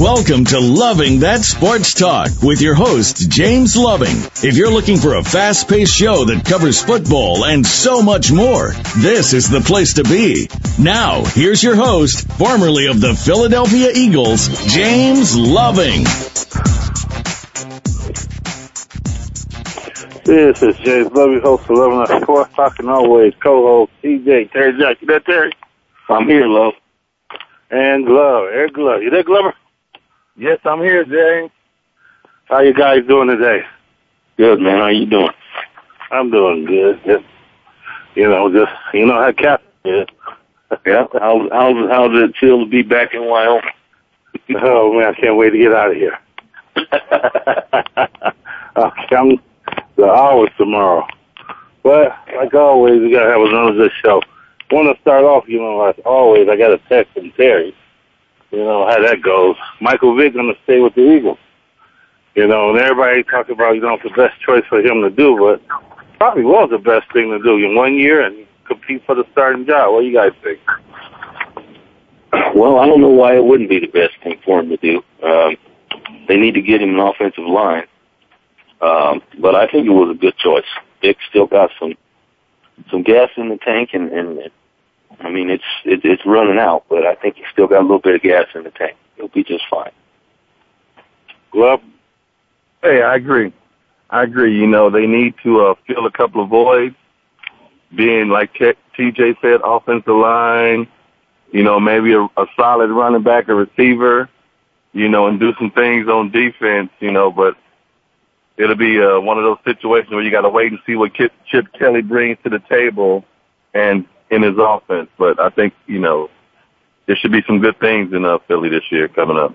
Welcome to Loving That Sports Talk with your host, James Loving. If you're looking for a fast paced show that covers football and so much more, this is the place to be. Now, here's your host, formerly of the Philadelphia Eagles, James Loving. This is James Loving, host of Loving That Sports Talk, and always co-host TJ Terry Jack. You there, Terry? I'm here, love. And Glove, Eric Glove. You there, Glover? Yes, I'm here, James. How you guys doing today? Good, man. How you doing? I'm doing good. Just, you know, just you know how Cap is. Yeah. How how how does it feel to be back in Wyoming? oh man, I can't wait to get out of here. okay, I'm the hours tomorrow. But like always, we gotta have another good show. Want to start off, you know, like always, I got a text from Terry. You know how that goes. Michael Vick gonna stay with the Eagles. You know, and everybody talking about you know it's the best choice for him to do, but probably was the best thing to do in one year and compete for the starting job. What do you guys think? Well, I don't know why it wouldn't be the best thing for him to do. Um, they need to get him an offensive line, um, but I think it was a good choice. Vick still got some some gas in the tank, and, and I mean it's it, it's running out, but I think he's still got a little bit of gas in the tank. He'll be just fine. Glove? Hey, I agree. I agree. You know, they need to uh, fill a couple of voids, being like TJ said, offensive line. You know, maybe a, a solid running back, a receiver. You know, and do some things on defense. You know, but it'll be uh, one of those situations where you got to wait and see what Chip Kelly brings to the table, and in his offense. But I think you know there should be some good things in uh, Philly this year coming up.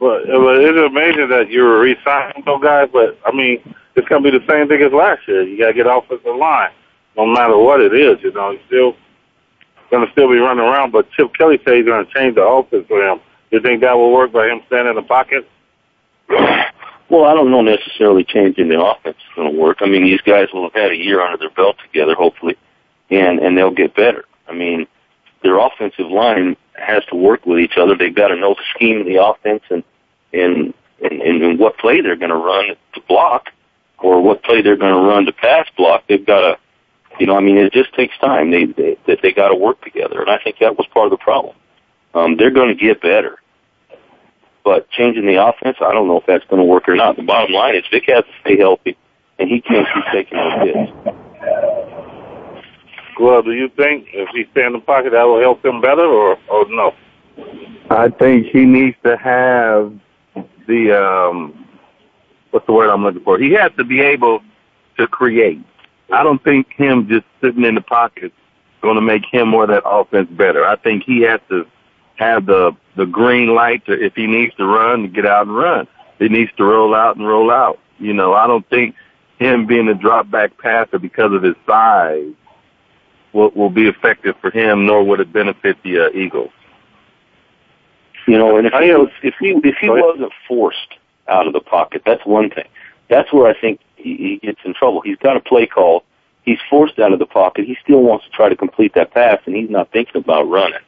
But, but it's amazing that you're re-signing those guys. But I mean, it's gonna be the same thing as last year. You gotta get offensive line, no matter what it is. You know, he's still gonna still be running around. But Chip Kelly said he's gonna change the offense for him. You think that will work by him standing in the pocket? Well, I don't know necessarily changing the offense is going to work. I mean, these guys will have had a year under their belt together, hopefully, and and they'll get better. I mean, their offensive line has to work with each other. They've got to know the scheme of the offense and and and, and what play they're going to run to block, or what play they're going to run to pass block. They've got to, you know, I mean, it just takes time. They they they, they got to work together, and I think that was part of the problem. Um, they're going to get better. But changing the offense, I don't know if that's going to work or not. The bottom line is Vick has to stay healthy, and he can't keep taking those hits. Well, do you think if he stay in the pocket that will help him better, or or no? I think he needs to have the um what's the word I'm looking for? He has to be able to create. I don't think him just sitting in the pocket is going to make him or that offense better. I think he has to have the the green light to if he needs to run to get out and run. He needs to roll out and roll out. You know, I don't think him being a drop back passer because of his size will will be effective for him, nor would it benefit the uh, Eagles. You know, and if he was, if he if he wasn't forced out of the pocket, that's one thing. That's where I think he, he gets in trouble. He's got a play call. He's forced out of the pocket. He still wants to try to complete that pass, and he's not thinking about running.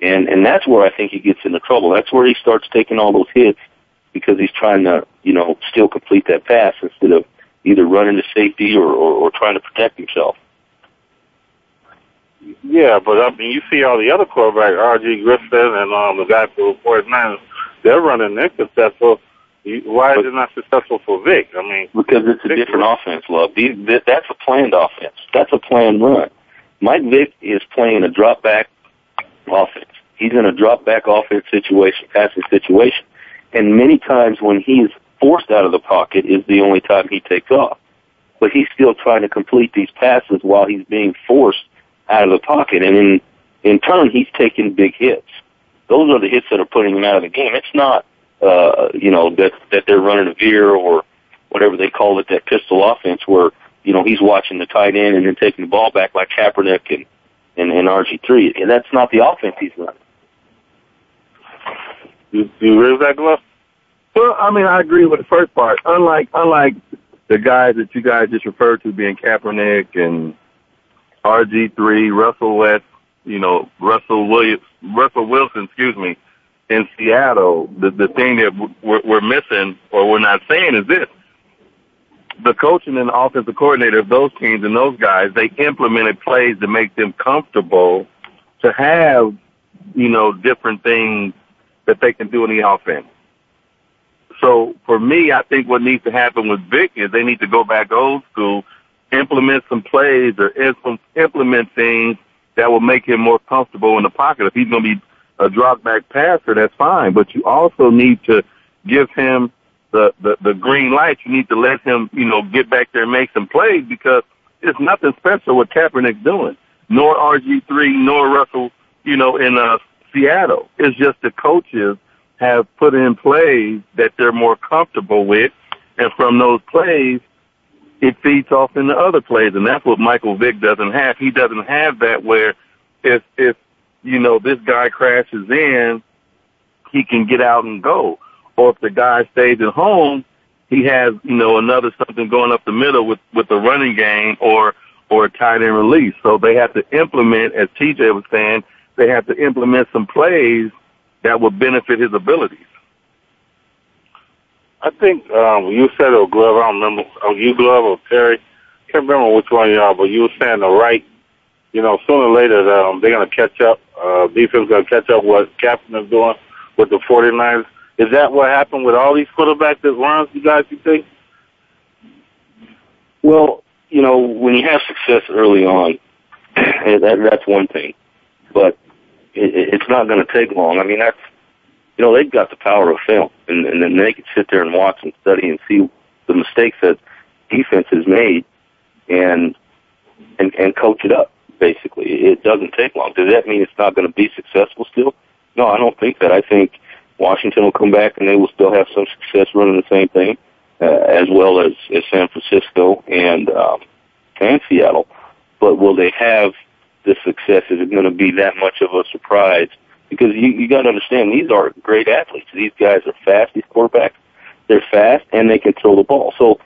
And and that's where I think he gets into trouble. That's where he starts taking all those hits because he's trying to, you know, still complete that pass instead of either running to safety or, or, or trying to protect himself. Yeah, but I mean, you see all the other quarterbacks, R.G. Griffin and um, the guy for the 49ers, they're running their successful. You- Why is it not successful for Vick? I mean, Because it's a Vick- different offense, love. These, that's a planned offense. That's a planned run. Mike Vick is playing a drop back offense. He's in a drop back offense situation, passing situation. And many times when he's forced out of the pocket is the only time he takes off. But he's still trying to complete these passes while he's being forced out of the pocket. And in, in turn, he's taking big hits. Those are the hits that are putting him out of the game. It's not, uh, you know, that, that they're running a veer or whatever they call it, that pistol offense where, you know, he's watching the tight end and then taking the ball back like Kaepernick and, and, and RG3. And that's not the offense he's running. You, you agree with that, Glove? Well, I mean, I agree with the first part. Unlike, unlike the guys that you guys just referred to being Kaepernick and RG3, Russell West, you know, Russell Williams, Russell Wilson, excuse me, in Seattle, the, the thing that we're, we're missing or we're not saying is this. The coaching and the offensive coordinator of those teams and those guys, they implemented plays to make them comfortable to have, you know, different things that they can do in the offense. So for me, I think what needs to happen with Vick is they need to go back old school, implement some plays or implement things that will make him more comfortable in the pocket. If he's going to be a drop back passer, that's fine. But you also need to give him the, the, the green light. You need to let him, you know, get back there and make some plays because it's nothing special what Kaepernick's doing, nor RG3, nor Russell, you know, in uh, Seattle. It's just the coaches have put in plays that they're more comfortable with. And from those plays, it feeds off into other plays. And that's what Michael Vick doesn't have. He doesn't have that where if, if, you know, this guy crashes in, he can get out and go. Or if the guy stays at home, he has, you know, another something going up the middle with, with the running game or, or a tight end release. So they have to implement, as TJ was saying, they have to implement some plays that will benefit his abilities. I think um, you said or Glove. I don't remember. Oh, you Glove or Terry? Can't remember which one are, but you were saying the right. You know, sooner or later um, they're going to catch up. Uh, defense going to catch up what Captain is doing with the 49ers. Is that what happened with all these quarterbacks that runs? You guys, you think? Well, you know, when you have success early on, that, that's one thing. But it, it's not going to take long. I mean, that's you know they've got the power of film, and, and then they can sit there and watch and study and see the mistakes that defense has made, and and and coach it up. Basically, it doesn't take long. Does that mean it's not going to be successful still? No, I don't think that. I think Washington will come back and they will still have some success running the same thing, uh, as well as, as San Francisco and um, and Seattle. But will they have the success isn't going to be that much of a surprise because you, you got to understand these are great athletes. These guys are fast. These quarterbacks, they're fast and they can throw the ball. So,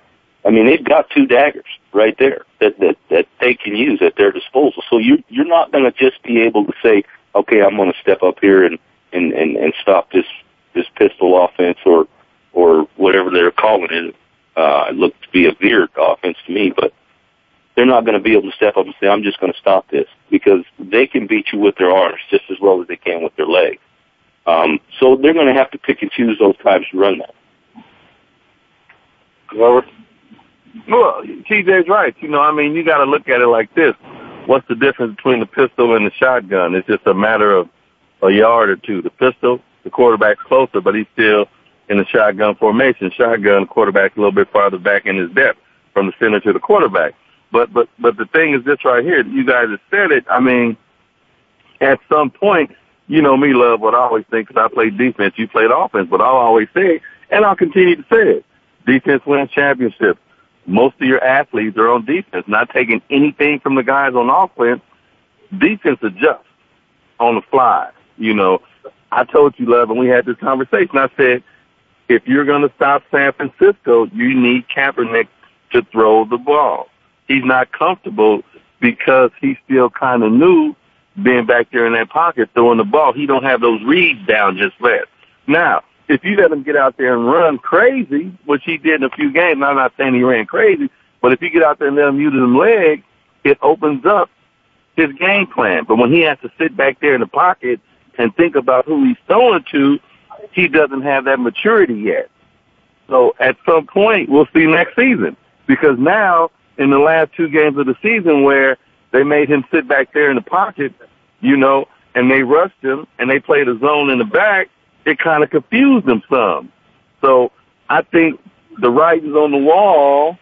I mean, they've got two daggers right there that that that they can use at their disposal. So you you're not going to just be able to say, okay, I'm going to step up here and and and and stop this this pistol offense or or whatever they're calling it. Uh, it looked to be a veered offense to me, but they're not going to be able to step up and say, I'm just going to stop this because they can beat you with their arms just as well as they can with their legs. Um, so they're going to have to pick and choose those times to run that. Glover? Well, TJ's right. You know, I mean, you got to look at it like this. What's the difference between the pistol and the shotgun? It's just a matter of a yard or two. The pistol, the quarterback's closer, but he's still in the shotgun formation. Shotgun, quarterback a little bit farther back in his depth from the center to the quarterback. But but but the thing is this right here. You guys have said it. I mean, at some point, you know me, love what I always think because I played defense. You played offense, but I'll always say, and I'll continue to say it. Defense wins championships. Most of your athletes are on defense, not taking anything from the guys on offense. Defense adjusts on the fly. You know, I told you, love, and we had this conversation. I said, if you're going to stop San Francisco, you need Kaepernick to throw the ball he's not comfortable because he's still kind of new being back there in that pocket throwing the ball. He don't have those reads down just yet. Now, if you let him get out there and run crazy, which he did in a few games, I'm not saying he ran crazy, but if you get out there and let him use his legs, it opens up his game plan. But when he has to sit back there in the pocket and think about who he's throwing to, he doesn't have that maturity yet. So at some point, we'll see next season because now in the last two games of the season where they made him sit back there in the pocket, you know, and they rushed him and they played a zone in the back, it kind of confused him some. So I think the writing's on the wall,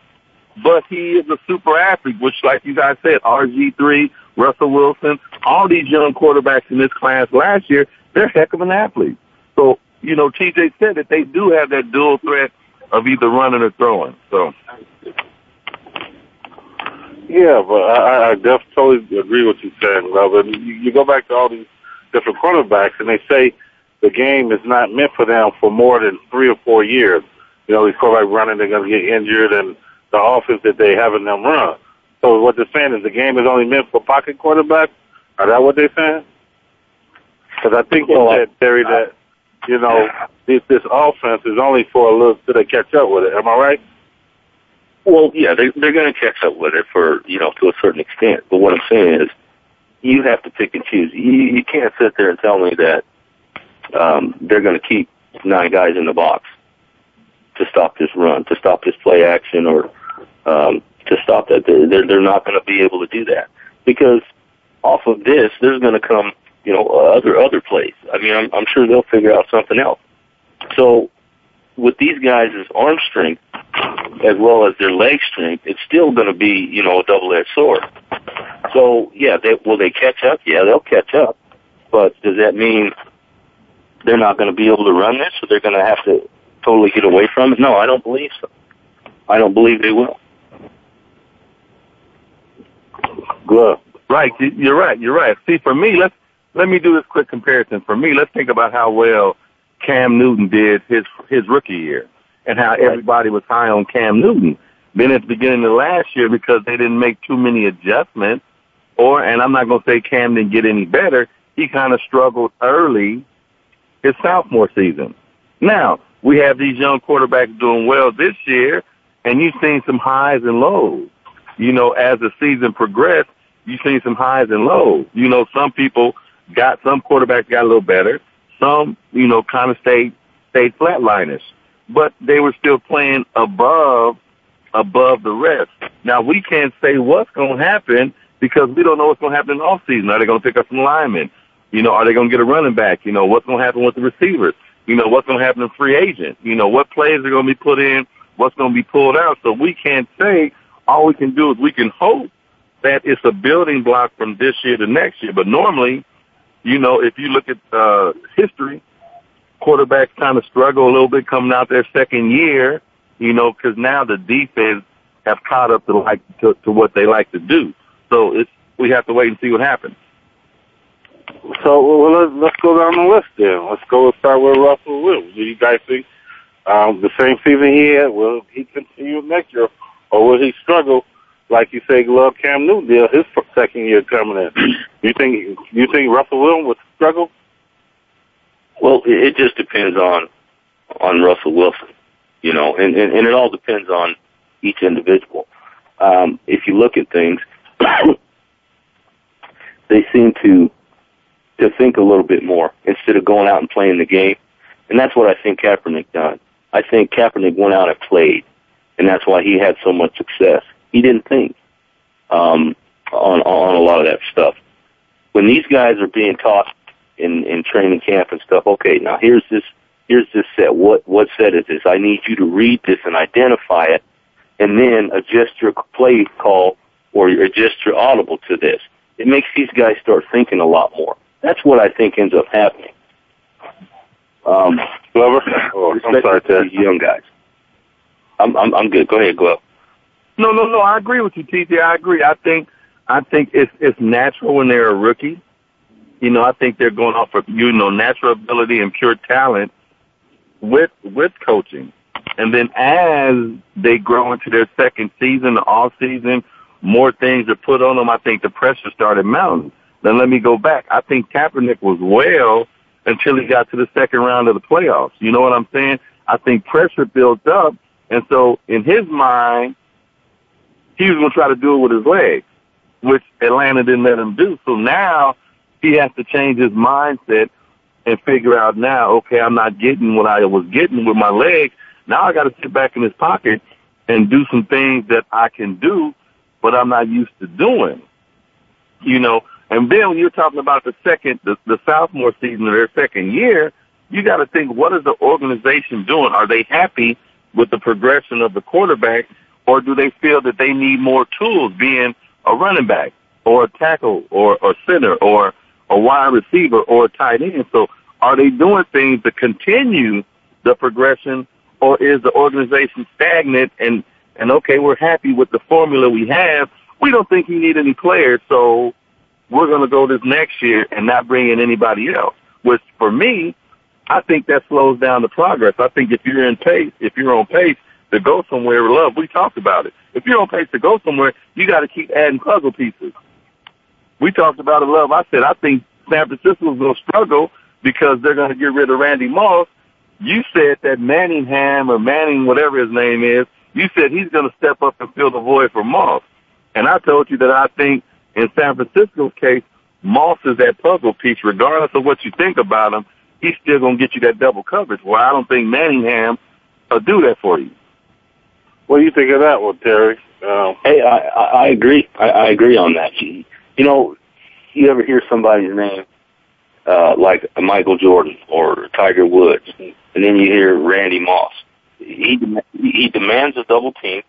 but he is a super athlete, which like you guys said, RG3, Russell Wilson, all these young quarterbacks in this class last year, they're heck of an athlete. So, you know, TJ said that they do have that dual threat of either running or throwing. So Yeah, but I, I definitely totally agree with you saying, love. And you, you go back to all these different cornerbacks, and they say the game is not meant for them for more than three or four years. You know, these quarterbacks running, they're going to get injured, and the offense that they having them run. So what they're saying is the game is only meant for pocket quarterbacks. Are that what they're saying? Because I think well, you said, Terry, that you know this, this offense is only for a little till they catch up with it. Am I right? Well, yeah, they, they're going to catch up with it for, you know, to a certain extent. But what I'm saying is, you have to pick and choose. You, you can't sit there and tell me that um, they're going to keep nine guys in the box to stop this run, to stop this play action, or um, to stop that. They're, they're not going to be able to do that because off of this, there's going to come, you know, other other plays. I mean, I'm, I'm sure they'll figure out something else. So with these guys' arm strength as well as their leg strength, it's still going to be, you know, a double-edged sword. So, yeah, they, will they catch up? Yeah, they'll catch up. But does that mean they're not going to be able to run this, or they're going to have to totally get away from it? No, I don't believe so. I don't believe they will. Good. Right, you're right. You're right. See, for me, let's let me do this quick comparison. For me, let's think about how well Cam Newton did his his rookie year and how everybody was high on Cam Newton. Then at the beginning of last year, because they didn't make too many adjustments, or and I'm not going to say Cam didn't get any better, he kind of struggled early his sophomore season. Now we have these young quarterbacks doing well this year, and you've seen some highs and lows. You know, as the season progressed, you've seen some highs and lows. You know, some people got some quarterbacks got a little better. Some, you know, kind of stayed stayed flatliners, but they were still playing above above the rest. Now we can't say what's going to happen because we don't know what's going to happen in the off season. Are they going to pick up some linemen? You know, are they going to get a running back? You know, what's going to happen with the receivers? You know, what's going to happen in free agent? You know, what plays are going to be put in? What's going to be pulled out? So we can't say. All we can do is we can hope that it's a building block from this year to next year. But normally, you know, if you look at uh, history, quarterbacks kind of struggle a little bit coming out their second year, you know, because now the defense have caught up to like to, to what they like to do. So it's we have to wait and see what happens. So well, let's, let's go down the list then. Let's go start with Russell Wilson. Do you guys think um, the same season he had will he continue next year, or will he struggle like you say, love Cam Newton did his second year coming in. You think you think Russell Wilson would struggle? Well, it just depends on on Russell Wilson, you know, and and, and it all depends on each individual. Um, if you look at things, they seem to to think a little bit more instead of going out and playing the game, and that's what I think Kaepernick done. I think Kaepernick went out and played, and that's why he had so much success he didn't think um, on on a lot of that stuff. When these guys are being taught in in training camp and stuff, okay, now here's this here's this set. What what set is this? I need you to read this and identify it, and then adjust your play call or adjust your audible to this. It makes these guys start thinking a lot more. That's what I think ends up happening. Um, Glover, oh, I'm sorry, Ted. Young guys. I'm I'm I'm good. Go ahead, Glover. No, no, no. I agree with you, TJ. I agree. I think I think it's it's natural when they're a rookie. You know, I think they're going off of you know natural ability and pure talent with with coaching, and then as they grow into their second season, the off season, more things are put on them. I think the pressure started mounting. Then let me go back. I think Kaepernick was well until he got to the second round of the playoffs. You know what I'm saying? I think pressure built up, and so in his mind, he was going to try to do it with his legs, which Atlanta didn't let him do. So now he has to change his mindset and figure out now, okay, I'm not getting what I was getting with my legs. Now I got to sit back in his pocket and do some things that I can do, but I'm not used to doing. You know, And then when you're talking about the second, the, the sophomore season of their second year, you got to think, what is the organization doing? Are they happy with the progression of the quarterback, or do they feel that they need more tools, being a running back or a tackle or a center or a wide receiver or a tight end? So are they doing things to continue the progression, or is the organization stagnant and and okay, we're happy with the formula we have. We don't think you need any players, so we're going to go this next year and not bring in anybody else. Which for me, I think that slows down the progress. I think if you're in pace, if you're on pace to go somewhere, love, we talked about it. If you're on pace to go somewhere, you got to keep adding puzzle pieces. We talked about it, love. I said I think San Francisco's going to struggle because they're going to get rid of Randy Moss. You said that Manningham or Manning, whatever his name is, you said he's going to step up and fill the void for Moss. And I told you that I think in San Francisco's case, Moss is that puzzle piece, regardless of what you think about him he's still going to get you that double coverage. Well, I don't think Manningham will do that for you. What do you think of that one, Terry? Um, hey, I, I agree. I, I agree on that. You, you know, you ever hear somebody's name uh, like Michael Jordan or Tiger Woods, and then you hear Randy Moss. He he demands a double team.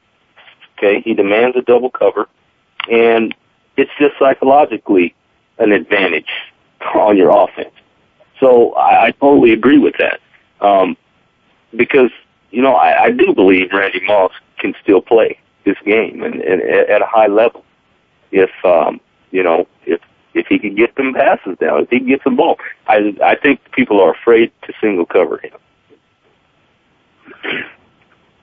Okay, he demands a double cover, and it's just psychologically an advantage on your offense. So I, I totally agree with that. Um, because, you know, I, I do believe Randy Moss can still play this game and, and at a high level. If, um, you know, if, if he can get them passes down, if he can get some ball, I, I think people are afraid to single cover him.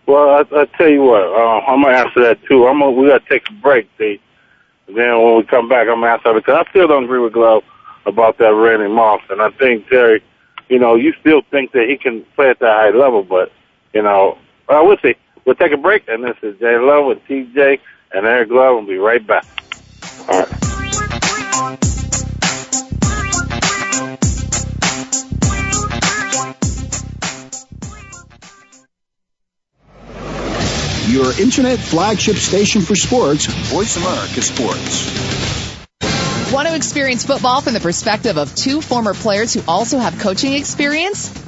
Well, I, I tell you what, uh, I'm gonna answer that too. I'm gonna, we gotta take a break, see. Then when we come back, I'm gonna answer because I still don't agree with Glove about that Randy Moss. And I think Terry, you know, you still think that he can play at that high level, but you know, I would say we'll take a break. And this is Jay Love with TJ and Eric Glove. We'll be right back. All right. Your internet flagship station for sports, Voice America Sports. Want to experience football from the perspective of two former players who also have coaching experience?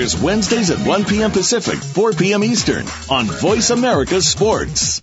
airs Wednesdays at 1 p.m. Pacific, 4 p.m. Eastern on Voice America Sports.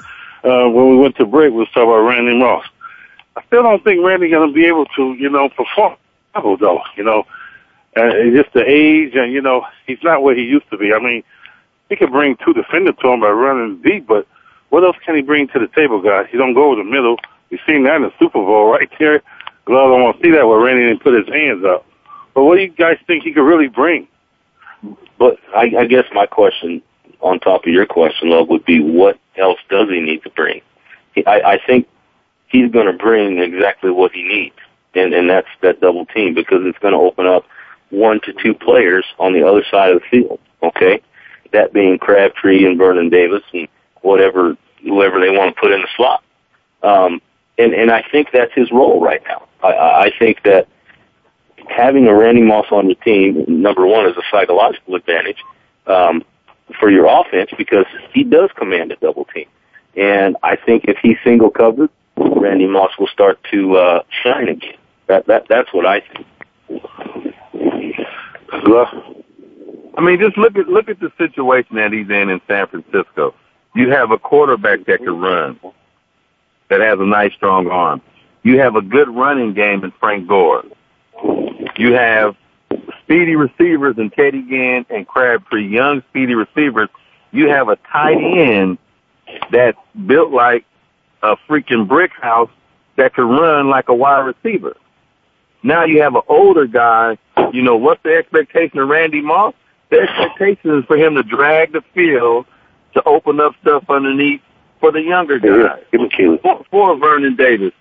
Uh, when we went to break, we was talking about Randy Moss. I still don't think Randy's going to be able to, you know, perform level though. You know, and just the age, and you know, he's not where he used to be. I mean, he could bring two defenders to him by running deep, but what else can he bring to the table, guys? He don't go over the middle. We've seen that in the Super Bowl right there. Glove don't want to see that where Randy didn't put his hands up. But what do you guys think he could really bring? But I, I guess my question, on top of your question, Love, would be what else does he need to bring? I, I think he's going to bring exactly what he needs, and and that's that double team because it's going to open up one to two players on the other side of the field. Okay, that being Crabtree and Vernon Davis and whatever whoever they want to put in the slot. Um, and and I think that's his role right now. I, I think that having a Randy Moss on the team, number one, is a psychological advantage um, for your offense because he does command a double team. And I think if he's single covered, Randy Moss will start to uh, shine again. That that that's what I think. I mean, just look at look at the situation that he's in in San Francisco. You have a quarterback that can run, that has a nice strong arm. You have a good running game in Frank Gore. You have speedy receivers in Teddy Ginn and Crabtree, young speedy receivers. You have a tight end that's built like a freaking brick house that can run like a wide receiver. Now you have an older guy. You know, what's the expectation of Randy Moss? The expectation is for him to drag the field to open up stuff underneath for the younger guys. Yeah, for, for Vernon Davis,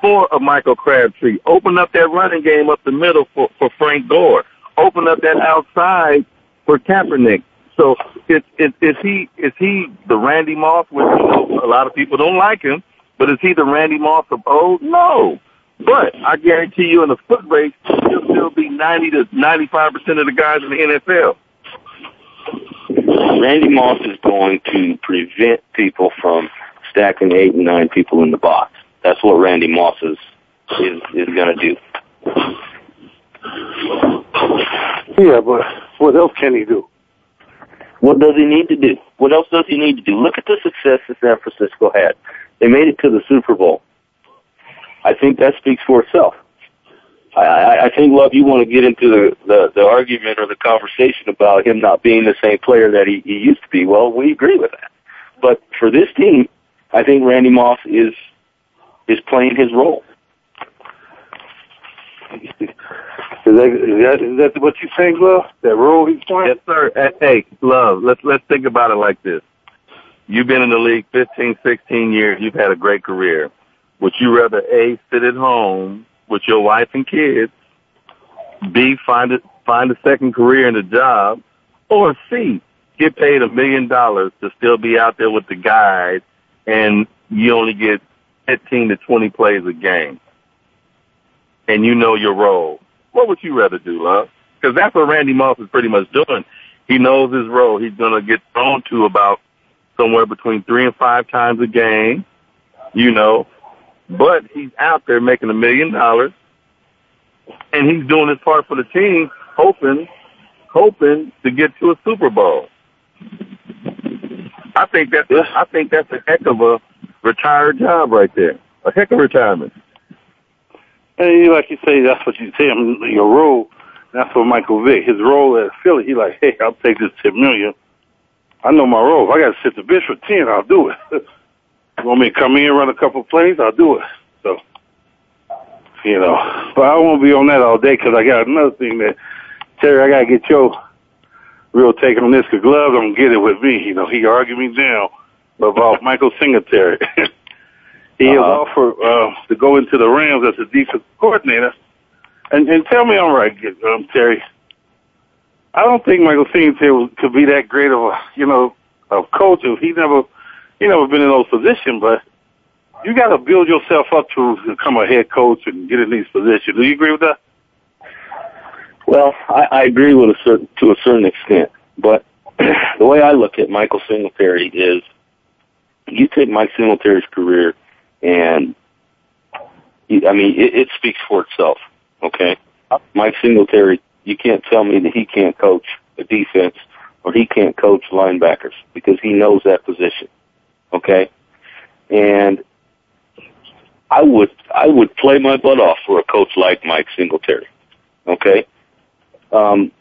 for a Michael Crabtree. Open up that running game up the middle for, for Frank Gore. Open up that outside for Kaepernick. So is, is, is he is he the Randy Moss? Which you know, a lot of people don't like him, but is he the Randy Moss of old? No. But I guarantee you, in the foot race, he'll still be ninety to ninety-five percent of the guys in the NFL. Randy Moss is going to prevent people from stacking eight and nine people in the box. That's what Randy Moss is is, is going to do. Yeah, but what else can he do? What does he need to do? What else does he need to do? Look at the success that San Francisco had. They made it to the Super Bowl. I think that speaks for itself. I, I, I think, Love, you want to get into the, the, the argument or the conversation about him not being the same player that he, he used to be. Well, we agree with that. But for this team, I think Randy Moss is is playing his role. Is that, is that, is that what you're saying, Love? That role he's playing? Yes, sir. Hey, love. Let's let's think about it like this. You've been in the league 15, 16 years. You've had a great career. Would you rather a sit at home with your wife and kids, b find a find a second career and a job, or c get paid a million dollars to still be out there with the guys, and you only get 15 to 20 plays a game, and you know your role? What would you rather do, love? Because that's what Randy Moss is pretty much doing. He knows his role. He's going to get thrown to about somewhere between three and five times a game, you know, but he's out there making a million dollars and he's doing his part for the team, hoping, hoping to get to a Super Bowl. I think that's, I think that's a heck of a retired job right there. A heck of retirement. And like you say, that's what you say. Your role. That's what Michael Vick, his role at Philly. He like, hey, I'll take this ten million. I know my role. If I got to sit the bench for ten, I'll do it. you want me to come in, run a couple plays? I'll do it. So, you know, but I won't be on that all day because I got another thing that Terry. I got to get your real take on this because Glove don't get it with me. You know, he argued me down about Michael Singletary. he is Uh-huh. offered uh, to go into the Rams as a defensive coordinator. And, and tell me I'm right, um, Terry. I don't think Michael Singletary could be that great of a, you know, a coach. If he never, he never been in those positions, but you got to build yourself up to become a head coach and get in these positions. Do you agree with that? Well, I, I agree with a certain to a certain extent, but the way I look at Michael Singletary is, you take Mike Singletary's career, and I mean it, it speaks for itself. Okay, Mike Singletary, you can't tell me that he can't coach a defense or he can't coach linebackers because he knows that position. Okay, and I would I would play my butt off for a coach like Mike Singletary. Okay, um,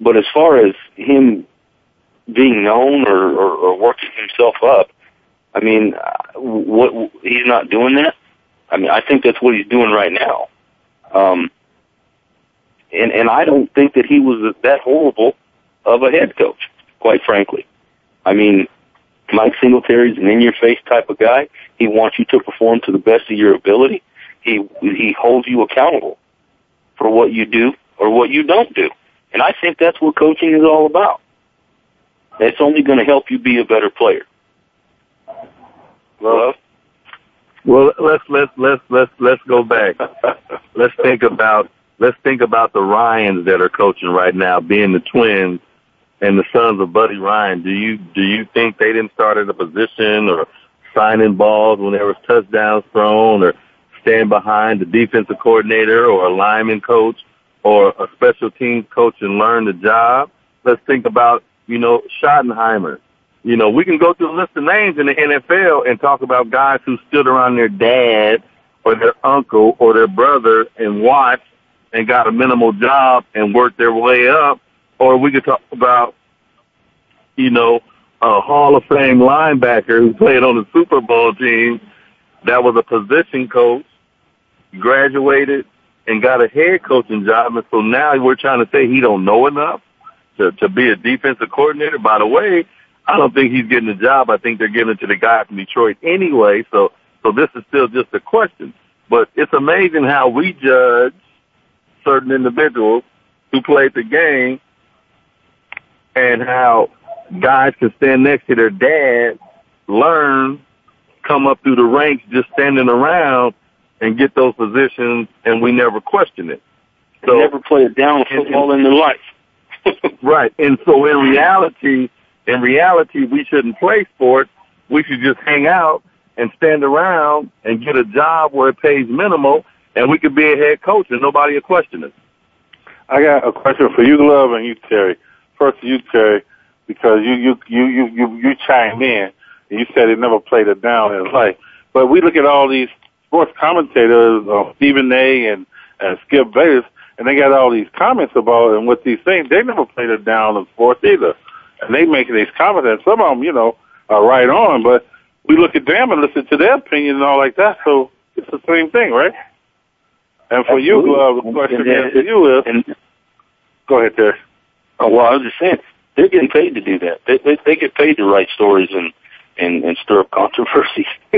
but as far as him being known or, or, or working himself up, I mean, uh, what he's not doing that. I mean, I think that's what he's doing right now. Um, and and I don't think that he was that horrible of a head coach, quite frankly. I mean, Mike Singletary's an in-your-face type of guy. He wants you to perform to the best of your ability. He he holds you accountable for what you do or what you don't do, and I think that's what coaching is all about. It's only going to help you be a better player. Well, well, let's let's let's let's let's go back. let's think about let's think about the Ryans that are coaching right now, being the twins and the sons of Buddy Ryan. Do you do you think they didn't start at a position or signing balls when there was touchdowns thrown or stand behind the defensive coordinator or a lineman coach or a special teams coach and learn the job? Let's think about, you know, Schottenheimer. You know, we can go through a list of names in the NFL and talk about guys who stood around their dad or their uncle or their brother and watched and got a minimal job and worked their way up. Or we could talk about, you know, a Hall of Fame linebacker who played on the Super Bowl team that was a position coach, graduated and got a head coaching job. And so now we're trying to say he don't know enough to, to be a defensive coordinator. By the way, I don't think he's getting the job. I think they're giving it to the guy from Detroit anyway. So, so this is still just a question. But it's amazing how we judge certain individuals who played the game and how guys can stand next to their dad, learn, come up through the ranks just standing around and get those positions and we never question it. So they never play a down football in their life. Right. And so in reality, in reality, we shouldn't play sports. We should just hang out and stand around and get a job where it pays minimal and we could be a head coach and nobody will question us. I got a question for you, Love, and you, Terry. First, you, Terry, because you you you you you, you chimed in and you said he never played it down in his life. But we look at all these sports commentators, uh, Stephen A. and and Skip Bayless, and they got all these comments about and what these things. They never played it down in sports either, and they making these comments. And some of them, you know, are right on, but we look at them and listen to their opinion and all like that. So it's the same thing, right? And for Absolutely. you, uh, the question and, for you is, and, go ahead, there. Oh, well, I was just saying, they're getting paid to do that. They, they, they get paid to write stories and, and, and stir up controversy.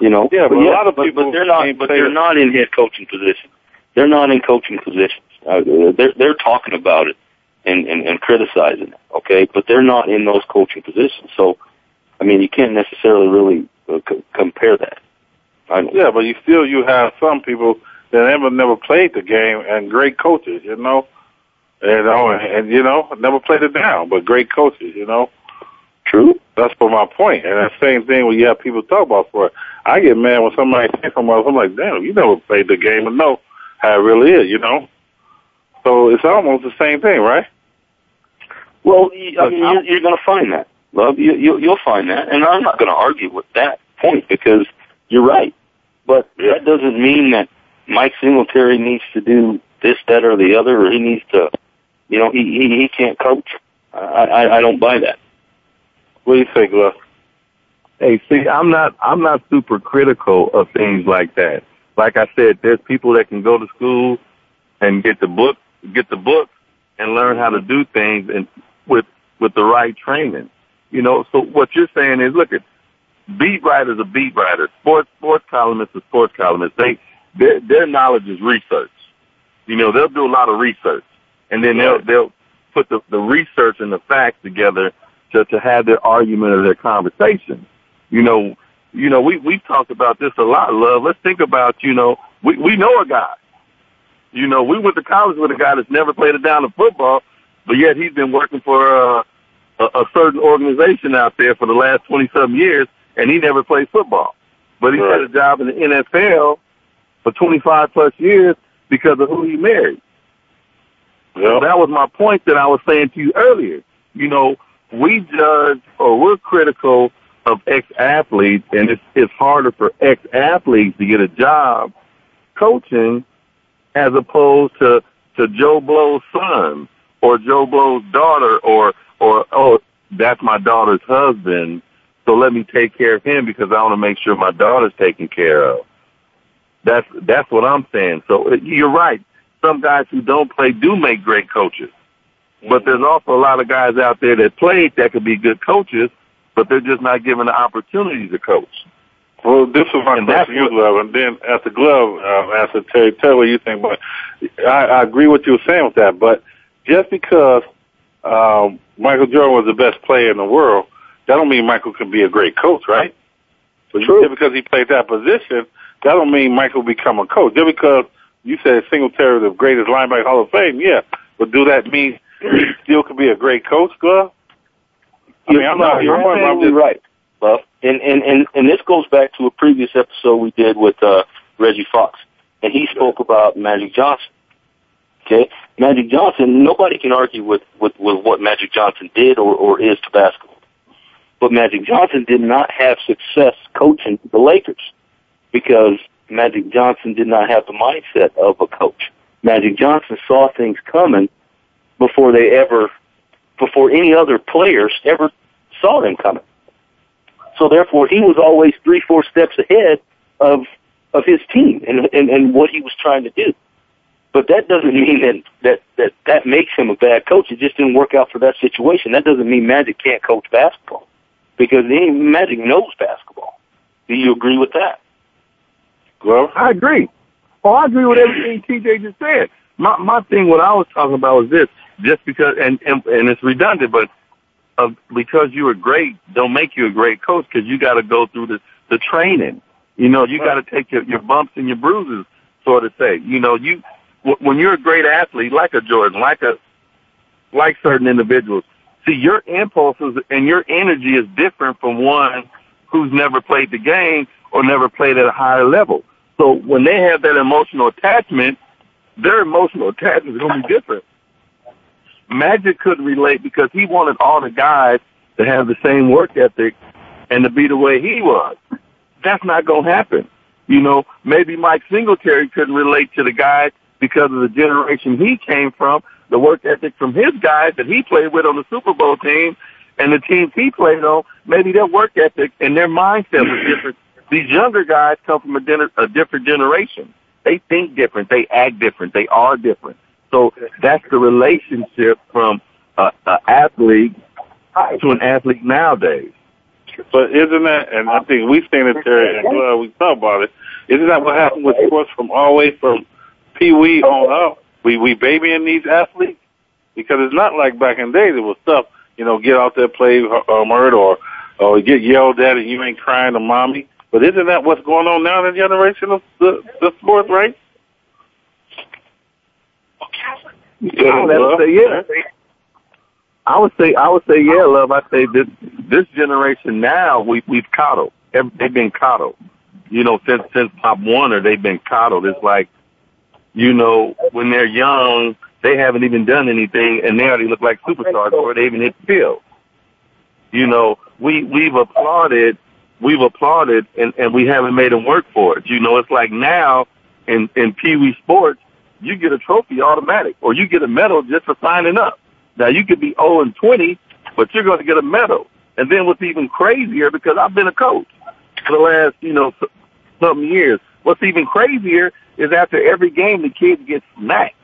you know? Yeah, but, but a lot of but, people, but they're not, but they're not in head coaching positions. They're not in coaching positions. Uh, they're, they're talking about it and, and, and criticizing it, okay? But they're not in those coaching positions. So, I mean, you can't necessarily really uh, c- compare that. I know. Yeah, but you still you have some people that never never played the game and great coaches, you know, you know, and, and you know never played it down, but great coaches, you know. True. That's for my point. And that same thing when you have people talk about sport. I get mad when somebody says something else. I'm like, damn, you never played the game and know how it really is, you know. So it's almost the same thing, right? Well, you- I mean, you're, you're going to find that, love. You, you, you'll find that, and I'm not going to argue with that point because you're right. But Yeah. that doesn't mean that Mike Singletary needs to do this, that, or the other, or he needs to, you know, he he, he can't coach. I, I I don't buy that. What do you think, Gus? Hey, see, I'm not, I'm not super critical of things like that. Like I said, there's people that can go to school and get the book, get the book and learn how to do things and with, with the right training. You know, so what you're saying is, look at, beat writers are beat writers. Sports, sports columnists are sports columnists. They, their, their knowledge is research. You know, they'll do a lot of research and then they'll, they'll put the, the research and the facts together to, to have their argument or their conversation. You know, you know, we, we've talked about this a lot, love. Let's think about, you know, we, we know a guy. You know, we went to college with a guy that's never played a down of football, but yet he's been working for uh, a, a certain organization out there for the last 20 some years and he never played football. But he's Right. had a job in the NFL for 25 plus years because of who he married. Yeah. That was my point that I was saying to you earlier. You know, we judge or we're critical of ex-athletes, and it's, it's harder for ex-athletes to get a job coaching as opposed to, to Joe Blow's son or Joe Blow's daughter or, or, oh, that's my daughter's husband. So let me take care of him because I want to make sure my daughter's taken care of. That's, that's what I'm saying. So uh, you're right. Some guys who don't play do make great coaches. But there's also a lot of guys out there that played that could be good coaches, but they're just not given the opportunity to coach. Well, this is my and question you, Glove, and then at the Glove, uh, answer Terry, tell what you think. But I, I agree with you were saying with that. But just because um, Michael Jordan was the best player in the world, that don't mean Michael can be a great coach, right? So True. just because he played that position, that don't mean Michael become a coach. Just because you said Singletary the greatest linebacker Hall of Fame, yeah, but do that mean he still could be a great coach, Glove? I mean, I'm not. You're I'm just, right, Buff. And and and and this goes back to a previous episode we did with uh, Reggie Fox, and he spoke about Magic Johnson. Okay, Magic Johnson. Nobody can argue with with with what Magic Johnson did or or is to basketball. But Magic Johnson did not have success coaching the Lakers because Magic Johnson did not have the mindset of a coach. Magic Johnson saw things coming before they ever, before any other players ever saw them coming. So therefore, he was always three, four steps ahead of of his team and, and and what he was trying to do. But that doesn't mean that that that that makes him a bad coach. It just didn't work out for that situation. That doesn't mean Magic can't coach basketball because any Magic knows basketball. Do you agree with that? Well, I agree. Oh, I agree with everything TJ just said. My my thing, what I was talking about was this: just because, and and, and it's redundant, but uh, because you were great, don't make you a great coach because you got to go through the the training. You know, you got to take your your bumps and your bruises, sort of say. You know, you when you're a great athlete, like a Jordan, like a like certain individuals, see your impulses and your energy is different from one who's never played the game or never played at a higher level. So when they have that emotional attachment, their emotional attachment is going to be different. Magic couldn't relate because he wanted all the guys to have the same work ethic and to be the way he was. That's not going to happen. You know, maybe Mike Singletary couldn't relate to the guys because of the generation he came from, the work ethic from his guys that he played with on the Super Bowl team and the teams he played on, maybe their work ethic and their mindset was different. These younger guys come from a, din- a different generation. They think different. They act different. They are different. So that's the relationship from an athlete to an athlete nowadays. But isn't that, and I think we've seen it there, and we talk about it, isn't that what happened with sports from all the way from Pee Wee on up? We, we babying these athletes? Because it's not like back in the days, it was tough. you know, get out there, play uh, murder, or, or get yelled at and you ain't crying to mommy. But isn't that what's going on now in the generation of the, the sports, right? Yeah, oh, I would say yeah. I would say I would say yeah, love. I say this this generation now we we've coddled. They've been coddled. You know, since since Pop Warner, they've been coddled. It's like, you know, when they're young, they haven't even done anything, and they already look like superstars before they even hit the field. You know, we we've applauded, we've applauded, and and we haven't made them work for it. You know, it's like now in in Pee Wee sports, you get a trophy automatic, or you get a medal just for signing up. Now you could be 0 and 20, but you're going to get a medal. And then what's even crazier, because I've been a coach for the last, you know, some years. What's even crazier is after every game, the kids get snacks.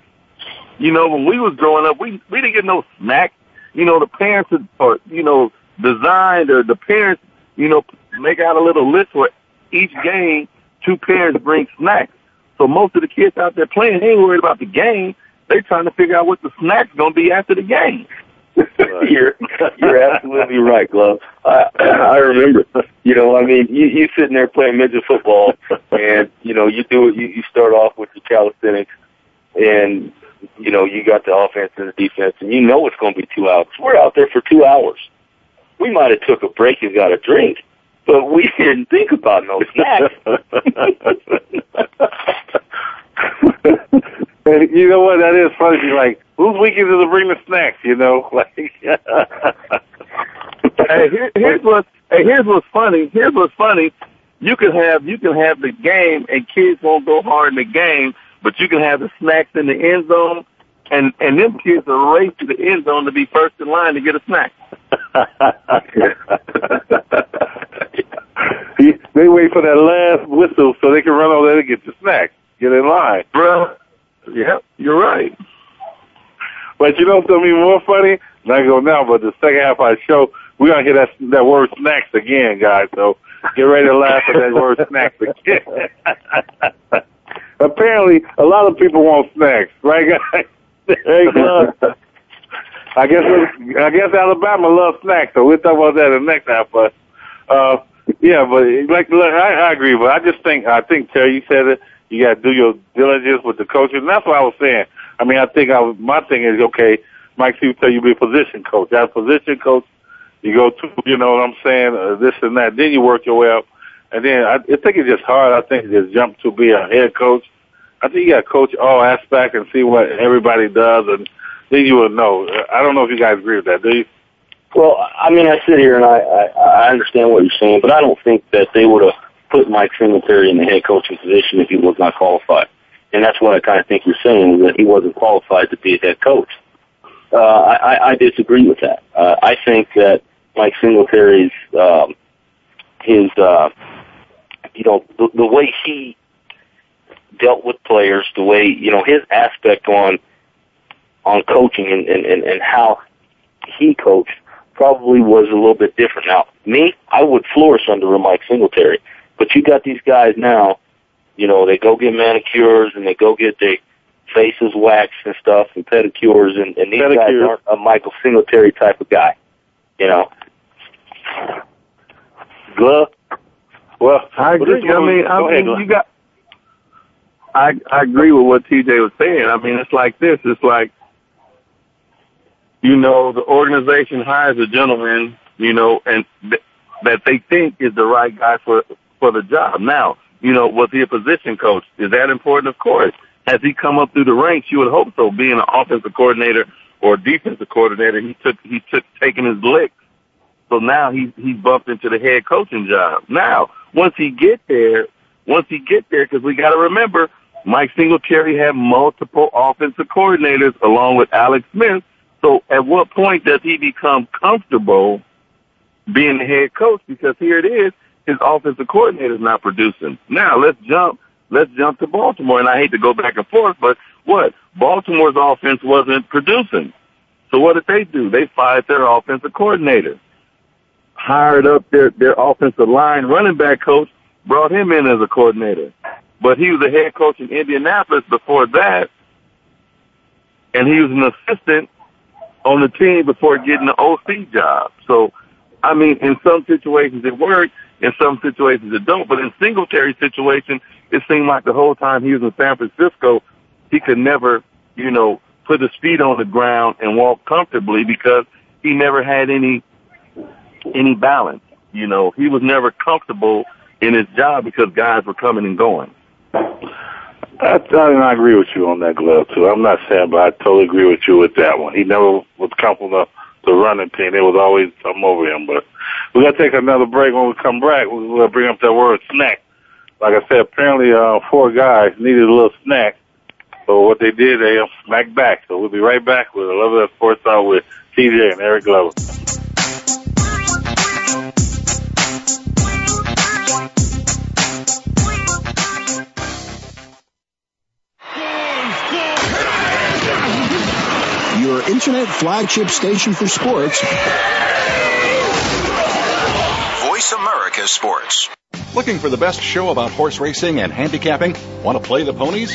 You know, when we was growing up, we we didn't get no snacks. You know, the parents are, you know, designed or the parents, you know, make out a little list for each game. Two parents bring snacks. So most of the kids out there playing, ain't worried about the game. They're trying to figure out what the snack's going to be after the game. you're you're absolutely right, Glove. I I remember. You know, I mean, you you sitting there playing midget football, and you know, you do it. You, you start off with your calisthenics, and you know, you got the offense and the defense, and you know it's going to be two hours. We're out there for two hours. We might have took a break and got a drink, but we didn't think about no snacks. you know what? That is funny. Like, whose weekend is to bring the snacks? You know, like. hey, here, here's what. Hey, here's what's funny. Here's what's funny. You can have you can have the game, and kids won't go hard in the game, but you can have the snacks in the end zone, and and them kids are race to the end zone to be first in line to get a snack. they wait for that last whistle so they can run over there to get the snack. Get in line. Bro, yeah, you're right. But you know something even more funny? Not go now, but the second half of the show, we're gonna hear that that word snacks again, guys. So get ready to laugh at that word snacks again. Apparently, a lot of people want snacks, right, guys? hey. I guess I guess Alabama loves snacks, so we'll talk about that in the next half. But uh, yeah, but like I, I agree, but I just think I think Terry, said it. You got to do your diligence with the coaches, and that's what I was saying. I mean, I think I was, my thing is okay. Mike Steve tell you be a position coach. As position coach, you go to you know what I'm saying, uh, this and that. Then you work your way up, and then I, I think it's just hard. I think just jump to be a head coach. I think you got to coach all aspects and see what everybody does, and then you will know. I don't know if you guys agree with that. Do you? Well, I mean, I sit here and I, I, I understand what you're saying, but I don't think that they would have put Mike Singletary in the head coaching position if he was not qualified. And that's what I kind of think you're saying, that he wasn't qualified to be a head coach. Uh, I, I disagree with that. Uh, I think that Mike Singletary's, um, his, uh, you know, the, the way he dealt with players, the way, you know, his aspect on, on coaching and, and, and, and how he coached probably was a little bit different. Now, me, I would flourish under a Mike Singletary, but you got these guys now, you know, they go get manicures and they go get their faces waxed and stuff and pedicures, and, and these Pedicure. guys aren't a Michael Singletary type of guy, you know. Glove. Well, I agree. I mean, I go ahead, mean, you got. I I agree with what TJ was saying. I mean, it's like this. It's like, you know, the organization hires a gentleman, you know, and th- that they think is the right guy for for the job. Now, you know, was he a position coach? Is that important? Of course. Has he come up through the ranks? You would hope so. Being an offensive coordinator or defensive coordinator, he took he took taking his licks. So now he he bumped into the head coaching job. Now, once he get there, once he get there, because we got to remember, Mike Singletary had multiple offensive coordinators along with Alex Smith. So at what point does he become comfortable being the head coach? Because here it is, his offensive coordinator is not producing. Now let's jump. Let's jump to Baltimore, and I hate to go back and forth, but what Baltimore's offense wasn't producing. So what did they do? They fired their offensive coordinator hired up their their offensive line running back coach, brought him in as a coordinator. But he was a head coach in Indianapolis before that, and he was an assistant on the team before getting the OC job. So, I mean, in some situations it worked, in some situations it don't. But in Singletary's situation, it seemed like the whole time he was in San Francisco, he could never, you know, put his feet on the ground and walk comfortably because he never had any any balance. You know, he was never comfortable in his job because guys were coming and going. I, I agree with you on that glove too. I'm not saying, but I totally agree with you with that one. He never was comfortable the running team. There was always something over him. But we got to take another break. When we come back, we're to bring up that word snack. Like I said, apparently uh, four guys needed a little snack. So what they did, they smacked back. So we'll be right back with a Love That Sports Talk with TJ and Eric Glover. Internet flagship station for sports. Voice America Sports. Looking for the best show about horse racing and handicapping? Want to play the ponies?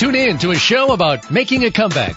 Tune in to a show about making a comeback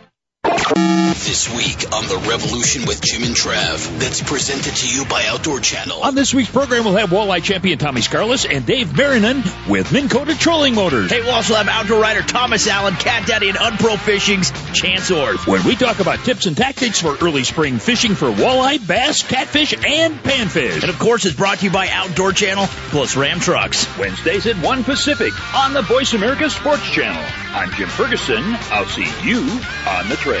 This week on The Revolution with Jim and Trav, that's presented to you by Outdoor Channel. On this week's program, we'll have walleye champion Tommy Skarlis and Dave Marinan with Minn Kota Trolling Motors. Hey, we'll also have outdoor rider Thomas Allen, Cat Daddy, and Unpro Fishing's Chance Orth. When we talk about tips and tactics for early spring fishing for walleye, bass, catfish, and panfish. And of course, it's brought to you by Outdoor Channel plus Ram Trucks. Wednesdays at 1 Pacific on the Voice America Sports Channel. I'm Jim Ferguson. I'll see you on the trail.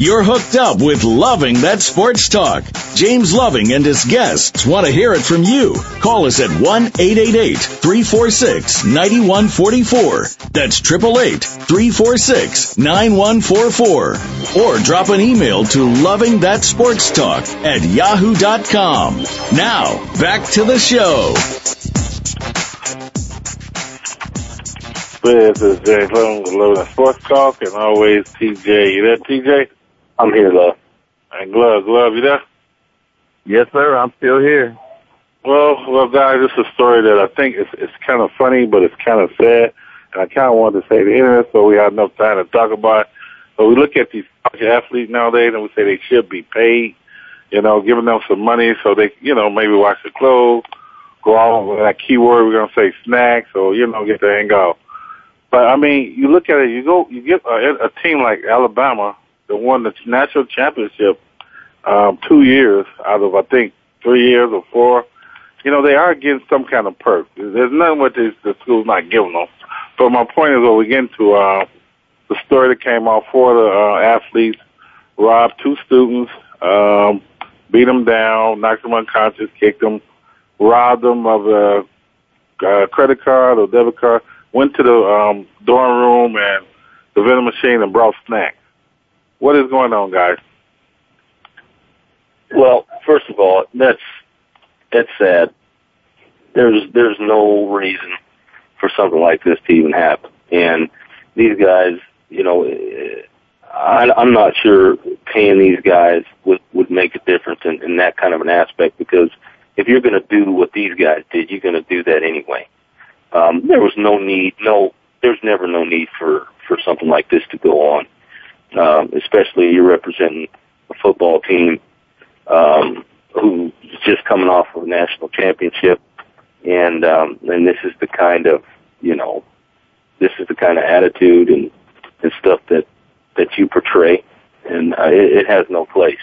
You're hooked up with Loving That Sports Talk. James Loving and his guests want to hear it from you. Call us at 1-888-346-9144. That's 888-346-9144. Or drop an email to lovingthatsportstalk at yahoo.com. Now, back to the show. This is James Loving with Loving That Sports Talk and always TJ. You there, TJ? I'm here, love. And Glove, Glove, you there? Yes, sir. I'm still here. Well, well, guys, this is a story that I think is it's kind of funny, but it's kind of sad, and I kind of wanted to say the internet so we have enough time to talk about. it. But we look at these athletes nowadays, and we say they should be paid. You know, giving them some money so they, you know, maybe wash their clothes, go out with that keyword. We're gonna say snacks, or you know, get the hang out. But I mean, you look at it. You go, you get a, a team like Alabama that won the national championship um, two years out of I think three years or four. You know, they are getting some kind of perk. There's nothing what this, the school's not giving them. But my point is, what we get into uh, the story that came out for the uh, athletes robbed two students, um, beat them down, knocked them unconscious, kicked them, robbed them of a, a credit card or debit card, went to the um, dorm room and the vending machine and brought snacks. What is going on, guys? Well, first of all, that's that's sad. There's there's no reason for something like this to even happen, and these guys, you know, I, I'm not sure paying these guys would would make a difference in, in that kind of an aspect because if you're going to do what these guys did, you're going to do that anyway. Um, there was no need, no, there's never no need for for something like this to go on, um, especially you're representing a football team um, who's just coming off of a national championship, and um, and this is the kind of you know, this is the kind of attitude and and stuff that that you portray, and uh, it, it has no place.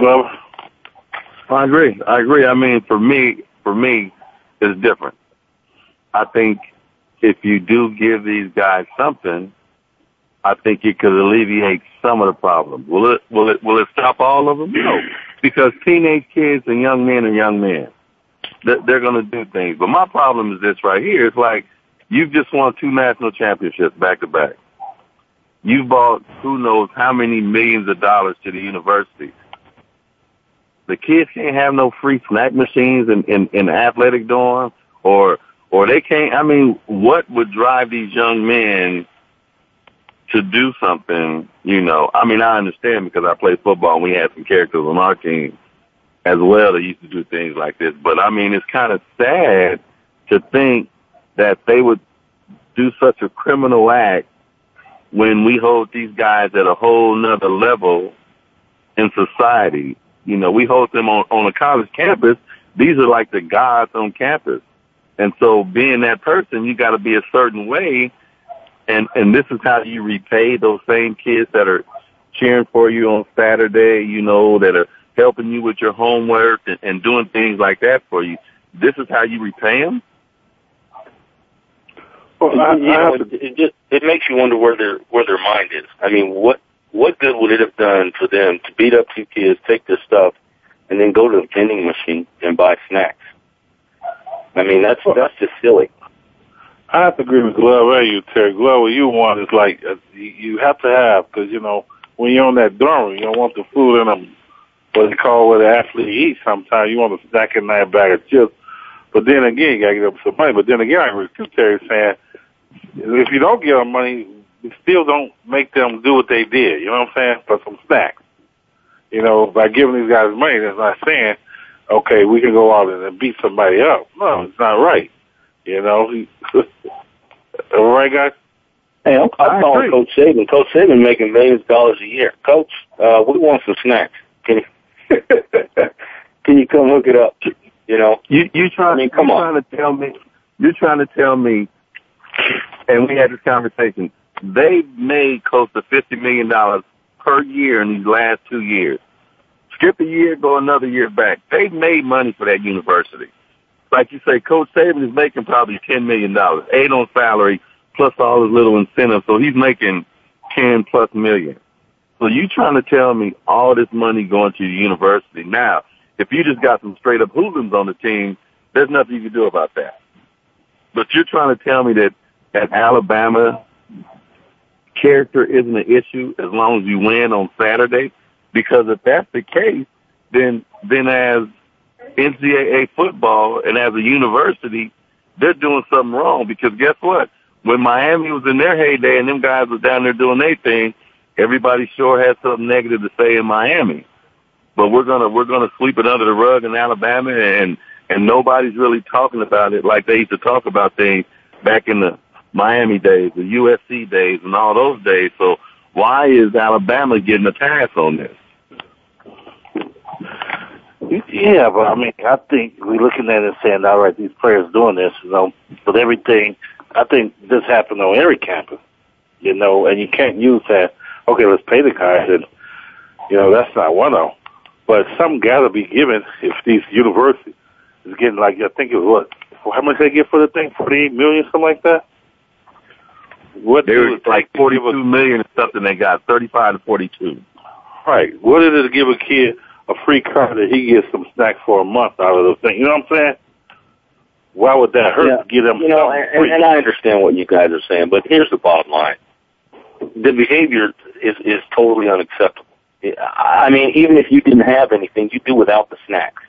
Well, I agree. I agree. I mean, for me, for me, it's different. I think if you do give these guys something, I think it could alleviate some of the problems. Will it? Will it? Will it stop all of them? No, because teenage kids and young men are young men. They're, they're going to do things. But my problem is this right here. It's like you've just won two national championships back to back. You've bought who knows how many millions of dollars to the university. The kids can't have no free snack machines in, in, in athletic dorm or or they can't I mean, what would drive these young men to do something, you know? I mean I understand because I played football and we had some characters on our team as well that used to do things like this. But I mean it's kinda sad to think that they would do such a criminal act when we hold these guys at a whole nother level in society. You know, we hold them on, on a college campus. These are like the gods on campus. And so being that person, you got to be a certain way. And, and this is how you repay those same kids that are cheering for you on Saturday, you know, that are helping you with your homework and, and doing things like that for you. This is how you repay them. Well, I, you know, it, it just it makes you wonder where their where their mind is. I mean, what what good would it have done for them to beat up two kids, take their stuff, and then go to the vending machine and buy snacks? I mean, that's that's just silly. I have to agree with Glover. You, Terry Glover, you want is like uh, you have to have because you know when you're on that dorm, you don't want the food in them what they call what the athlete eats. Sometimes you want to snack in that bag of chips, but then again, you got to get up some money. But then again, I agree with Terry, saying if you don't give them money, you still don't make them do what they did. You know what I'm saying? For some snacks. You know, by giving these guys money, that's not saying, okay, we can go out and beat somebody up. No, it's not right. You know, all right, guys. Hey, I'm, I'm calling Coach Saban. Coach Saban making millions of dollars a year. Coach, uh, we want some snacks. Can you can you come hook it up? You know, you you trying I mean, come you're on. trying to tell me you're trying to tell me, and we had this conversation. They made close to fifty million dollars per year in these last two years. Skip a year, go another year back. They made money for that university. Like you say, Coach Saban is making probably ten million dollars, eight on salary plus all his little incentives, so he's making ten plus million. So you trying to tell me all this money going to the university? Now, if you just got some straight up hooligans on the team, there's nothing you can do about that. But you're trying to tell me that at Alabama, character isn't an issue as long as you win on Saturday? Because if that's the case, then then as NCAA football and as a university, they're doing something wrong. Because guess what? When Miami was in their heyday and them guys were down there doing their thing, everybody sure had something negative to say in Miami. But we're gonna we're gonna sweep it under the rug in Alabama and and nobody's really talking about it like they used to talk about things back in the Miami days, the USC days, and all those days. So why is Alabama getting a pass on this? Yeah, but I mean, I think we're looking at it and saying, all right, these players doing this, you know, but everything, I think this happened on every campus, you know, and you can't use that, okay, let's pay the guys, and, you know, that's not one of them. But some got to be given if these universities is getting like, I think it was what, how much they get for the thing, 48 million, something like that? What they were like 42 million or something they got, 35 to 42. Right. What did it give a kid a free car that he gets some snacks for a month out of the thing? You know what I'm saying? Why would that hurt yeah. to get them you know, and, and I understand what you guys are saying, but here's the bottom line. The behavior is, is totally unacceptable. I mean, even if you didn't have anything, you do without the snacks.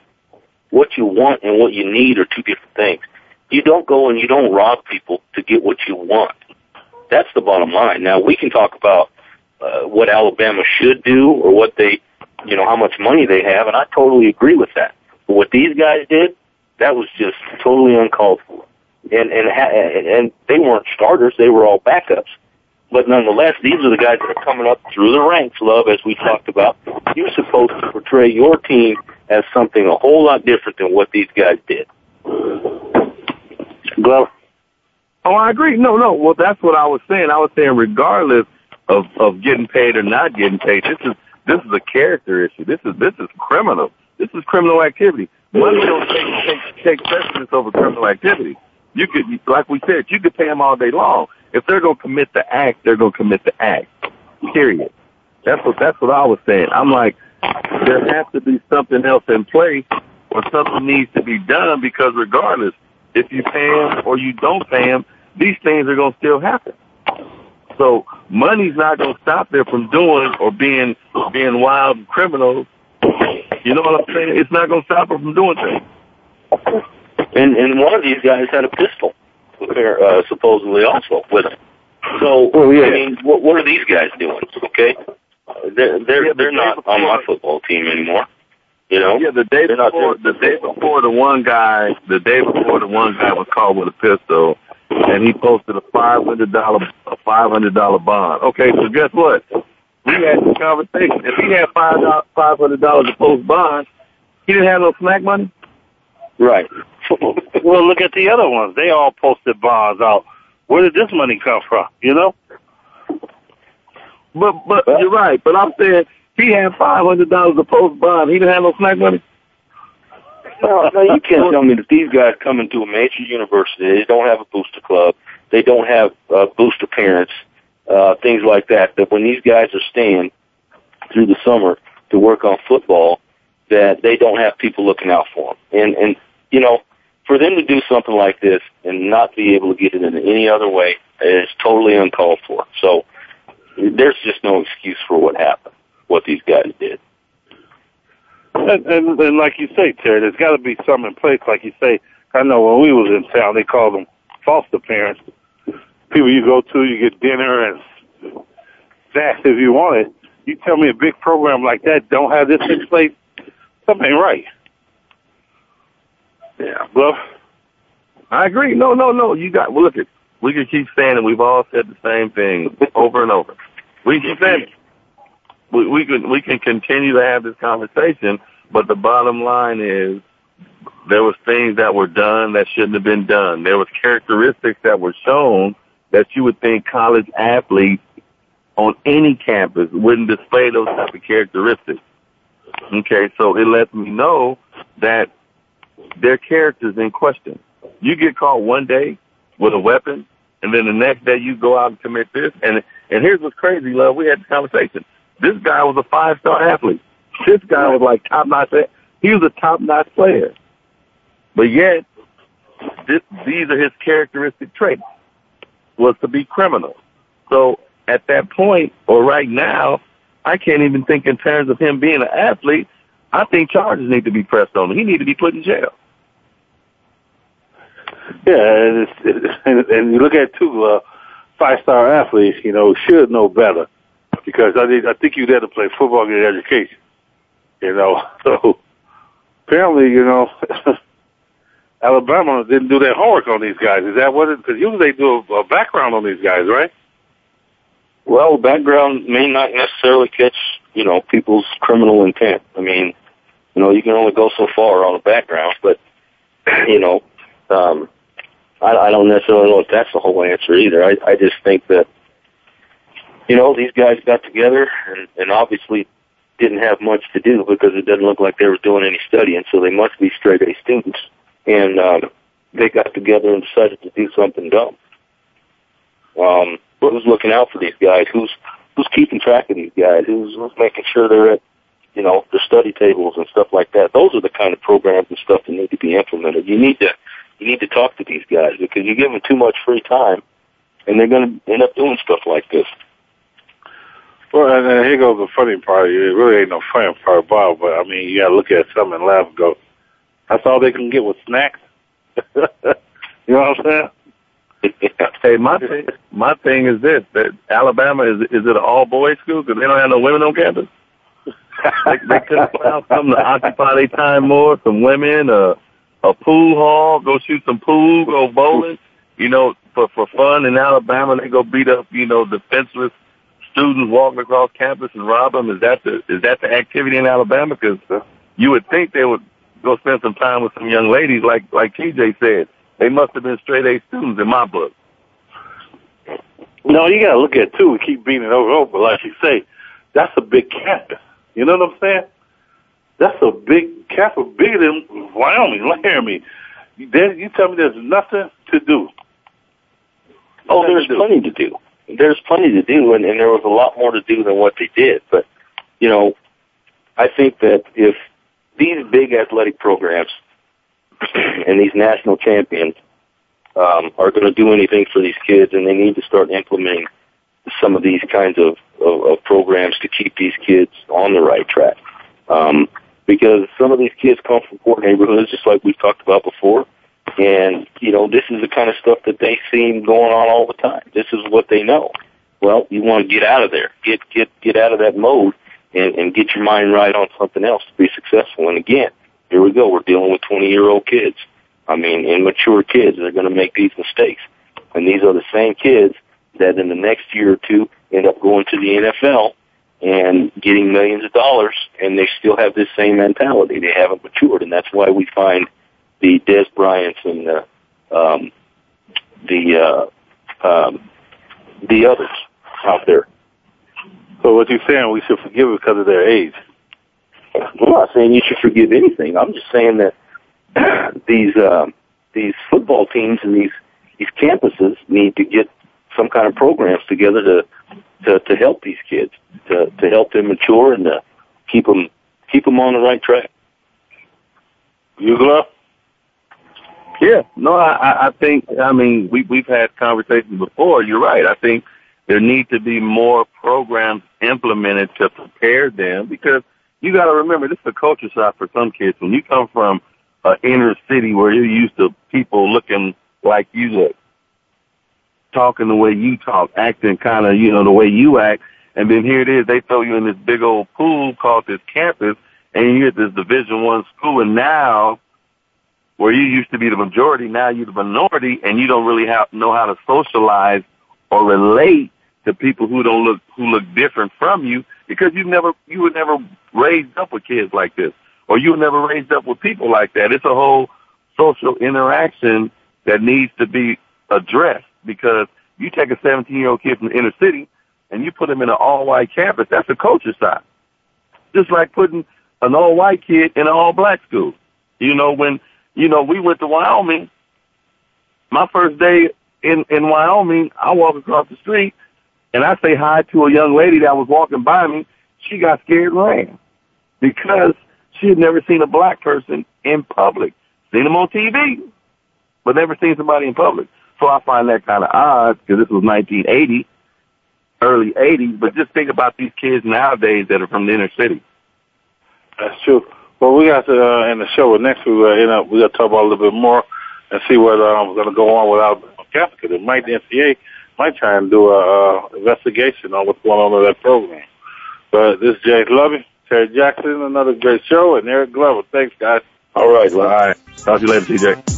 What you want and what you need are two different things. You don't go and you don't rob people to get what you want. That's the bottom line. Now we can talk about uh, what Alabama should do or what they, you know, how much money they have, and I totally agree with that. But what these guys did, that was just totally uncalled for. And and and they weren't starters; they were all backups. But nonetheless, these are the guys that are coming up through the ranks, love, as we talked about. You're supposed to portray your team as something a whole lot different than what these guys did. Well, Oh, I agree. No, no. Well, that's what I was saying. I was saying regardless of of getting paid or not getting paid, this is this is a character issue. This is this is criminal. This is criminal activity. Money don't take take, take precedence over criminal activity. You could, like we said, you could pay them all day long. If they're gonna commit the act, they're gonna commit the act. Period. That's what that's what I was saying. I'm like, there has to be something else in play, or something needs to be done because regardless, if you pay them or you don't pay them, these things are to still happen. So money's not going to stop them from doing or being being wild criminals. You know what I'm saying? It's not going to stop them from doing things. And and one of these guys had a pistol, uh, supposedly also with him. So well, yeah. I mean, what what are these guys doing? Okay, they're they're yeah, they're not on my football team anymore. You know? Yeah, the day before the day before the one guy the day before the one guy was caught with a pistol and he posted a five hundred dollar a five hundred dollar bond. Okay, so guess what? We had this conversation. If he had five five hundred dollars to post bond, he didn't have no snack money. Right. well, look at the other ones. They all posted bonds out. Where did this money come from? You know. But but you're right. But I'm saying he had five hundred dollars to post bond. He didn't have no snack money. No, no, you can't tell me that these guys come into a major university. They don't have a booster club. They don't have uh, booster parents, uh, things like that. That when these guys are staying through the summer to work on football, that they don't have people looking out for them. And and you know, for them to do something like this and not be able to get it in any other way is totally uncalled for. So there's just no excuse for what happened, what these guys did. And, and, and like you say, Terry, there's got to be some in place. Like you say, I know when we was in town, they called them foster parents. People you go to, you get dinner and snacks if you want it. You tell me a big program like that don't have this in place, something ain't right. Yeah, bluff. I agree. No, no, no. You got. Well, look at. We can keep saying it. We've all said the same thing over and over. We keep saying. We, we can we can continue to have this conversation, but the bottom line is there was things that were done that shouldn't have been done. There was characteristics that were shown that you would think college athletes on any campus wouldn't display those type of characteristics. Okay, so it lets me know that their characters in question. You get caught one day with a weapon, and then the next day you go out and commit this. And and here's what's crazy, love. We had this conversation. This guy was a five star athlete. This guy was like top notch. He was a top notch player, but yet this, these are his characteristic traits. Was to be criminal. So at that point, or right now, I can't even think in terms of him being an athlete. I think charges need to be pressed on him. He need to be put in jail. Yeah, and, and, and you look at two uh, five-star athletes, you know, should know better because I think I think you there to play football and get education. You know, so apparently, you know, Alabama didn't do their homework on these guys. Is that what? Because usually they do a, a background on these guys, right? Well, background may not necessarily catch, you know, people's criminal intent. I mean, you know, you can only go so far on a background, but, you know, um, I, I don't necessarily know if that's the whole answer either. I, I just think that, you know, these guys got together and, and obviously didn't have much to do because it doesn't look like they were doing any studying, so they must be straight A students. And, um, they got together and decided to do something dumb. Um, who's looking out for these guys? Who's who's keeping track of these guys? Who's who's making sure they're at you know their study tables and stuff like that? Those are the kind of programs and stuff that need to be implemented. You need to you need to talk to these guys because you give them too much free time, and they're going to end up doing stuff like this. Well, and then here goes the funny part. It really ain't no funny part about it, but I mean, you got to look at some and laugh and go, "That's all they can get with snacks." you know what I'm saying? hey, my thing, my thing is this: that Alabama is is it an all boys school because they don't have no women on campus. they, they could allow something to occupy their time more. Some women, uh, a pool hall, go shoot some pool, go bowling. You know, for for fun in Alabama, they go beat up you know defenseless students walking across campus and rob them. Is that the is that the activity in Alabama? Because uh, you would think they would go spend some time with some young ladies, like like TJ said. They must have been straight A students in my book. No, you got to look at it too. We keep beating it over and over, but like you say, that's a big campus. You know what I'm saying? That's a big campus, bigger than Wyoming, Laramie. There, you tell me there's nothing to do. Oh, there's plenty to do. There's plenty to do, and, and there was a lot more to do than what they did. But, you know, I think that if these big athletic programs and these national champions um, are going to do anything for these kids, and they need to start implementing some of these kinds of, of, of programs to keep these kids on the right track. Um, because some of these kids come from poor neighborhoods, just like we've talked about before. And, you know, this is the kind of stuff that they seem going on all the time. This is what they know. Well, you want to get out of there. Get, get, get out of that mode and, and get your mind right on something else to be successful. And again, here we go. We're dealing with 20 year old kids. I mean, immature kids. They're going to make these mistakes. And these are the same kids that in the next year or two end up going to the NFL and getting millions of dollars and they still have this same mentality. They haven't matured and that's why we find the Dez Bryants and the um, the uh, um, the others out there. So what you're saying, we should forgive because of their age? I'm not saying you should forgive anything. I'm just saying that these um, these football teams and these these campuses need to get some kind of programs together to to, to help these kids, to to help them mature and to keep them keep them on the right track. You go. Yeah, no, I, I think, I mean, we, we've had conversations before. You're right. I think there need to be more programs implemented to prepare them because you got to remember this is a culture shock for some kids. When you come from an inner city where you're used to people looking like you look, talking the way you talk, acting kind of, you know, the way you act, and then here it is, they throw you in this big old pool called this campus, and you're at this Division One school, and now where you used to be the majority, now you're the minority, and you don't really have, know how to socialize or relate to people who don't look who look different from you because you never you were never raised up with kids like this, or you were never raised up with people like that. It's a whole social interaction that needs to be addressed because you take a 17 year old kid from the inner city and you put him in an all white campus, that's a culture shock. Just like putting an all white kid in an all black school. You know, when, you know, we went to Wyoming, my first day in, in Wyoming, I walk across the street and I say hi to a young lady that was walking by me. She got scared and ran because she had never seen a black person in public. Seen them on TV, but never seen somebody in public. So I find that kind of odd because this was 1980, early 80s. But just think about these kids nowadays that are from the inner city. That's true. Well, we got to uh, in the show next week. Uh, end up, we got to talk about a little bit more and see what uh, we're going to go on without Catholic. It might the NCAA might try and do a uh, investigation on what's going on with that program. But this is James Loving, Terry Jackson, another great show, and Eric Glover. Thanks, guys. All right, well, all right. Talk to you later, TJ.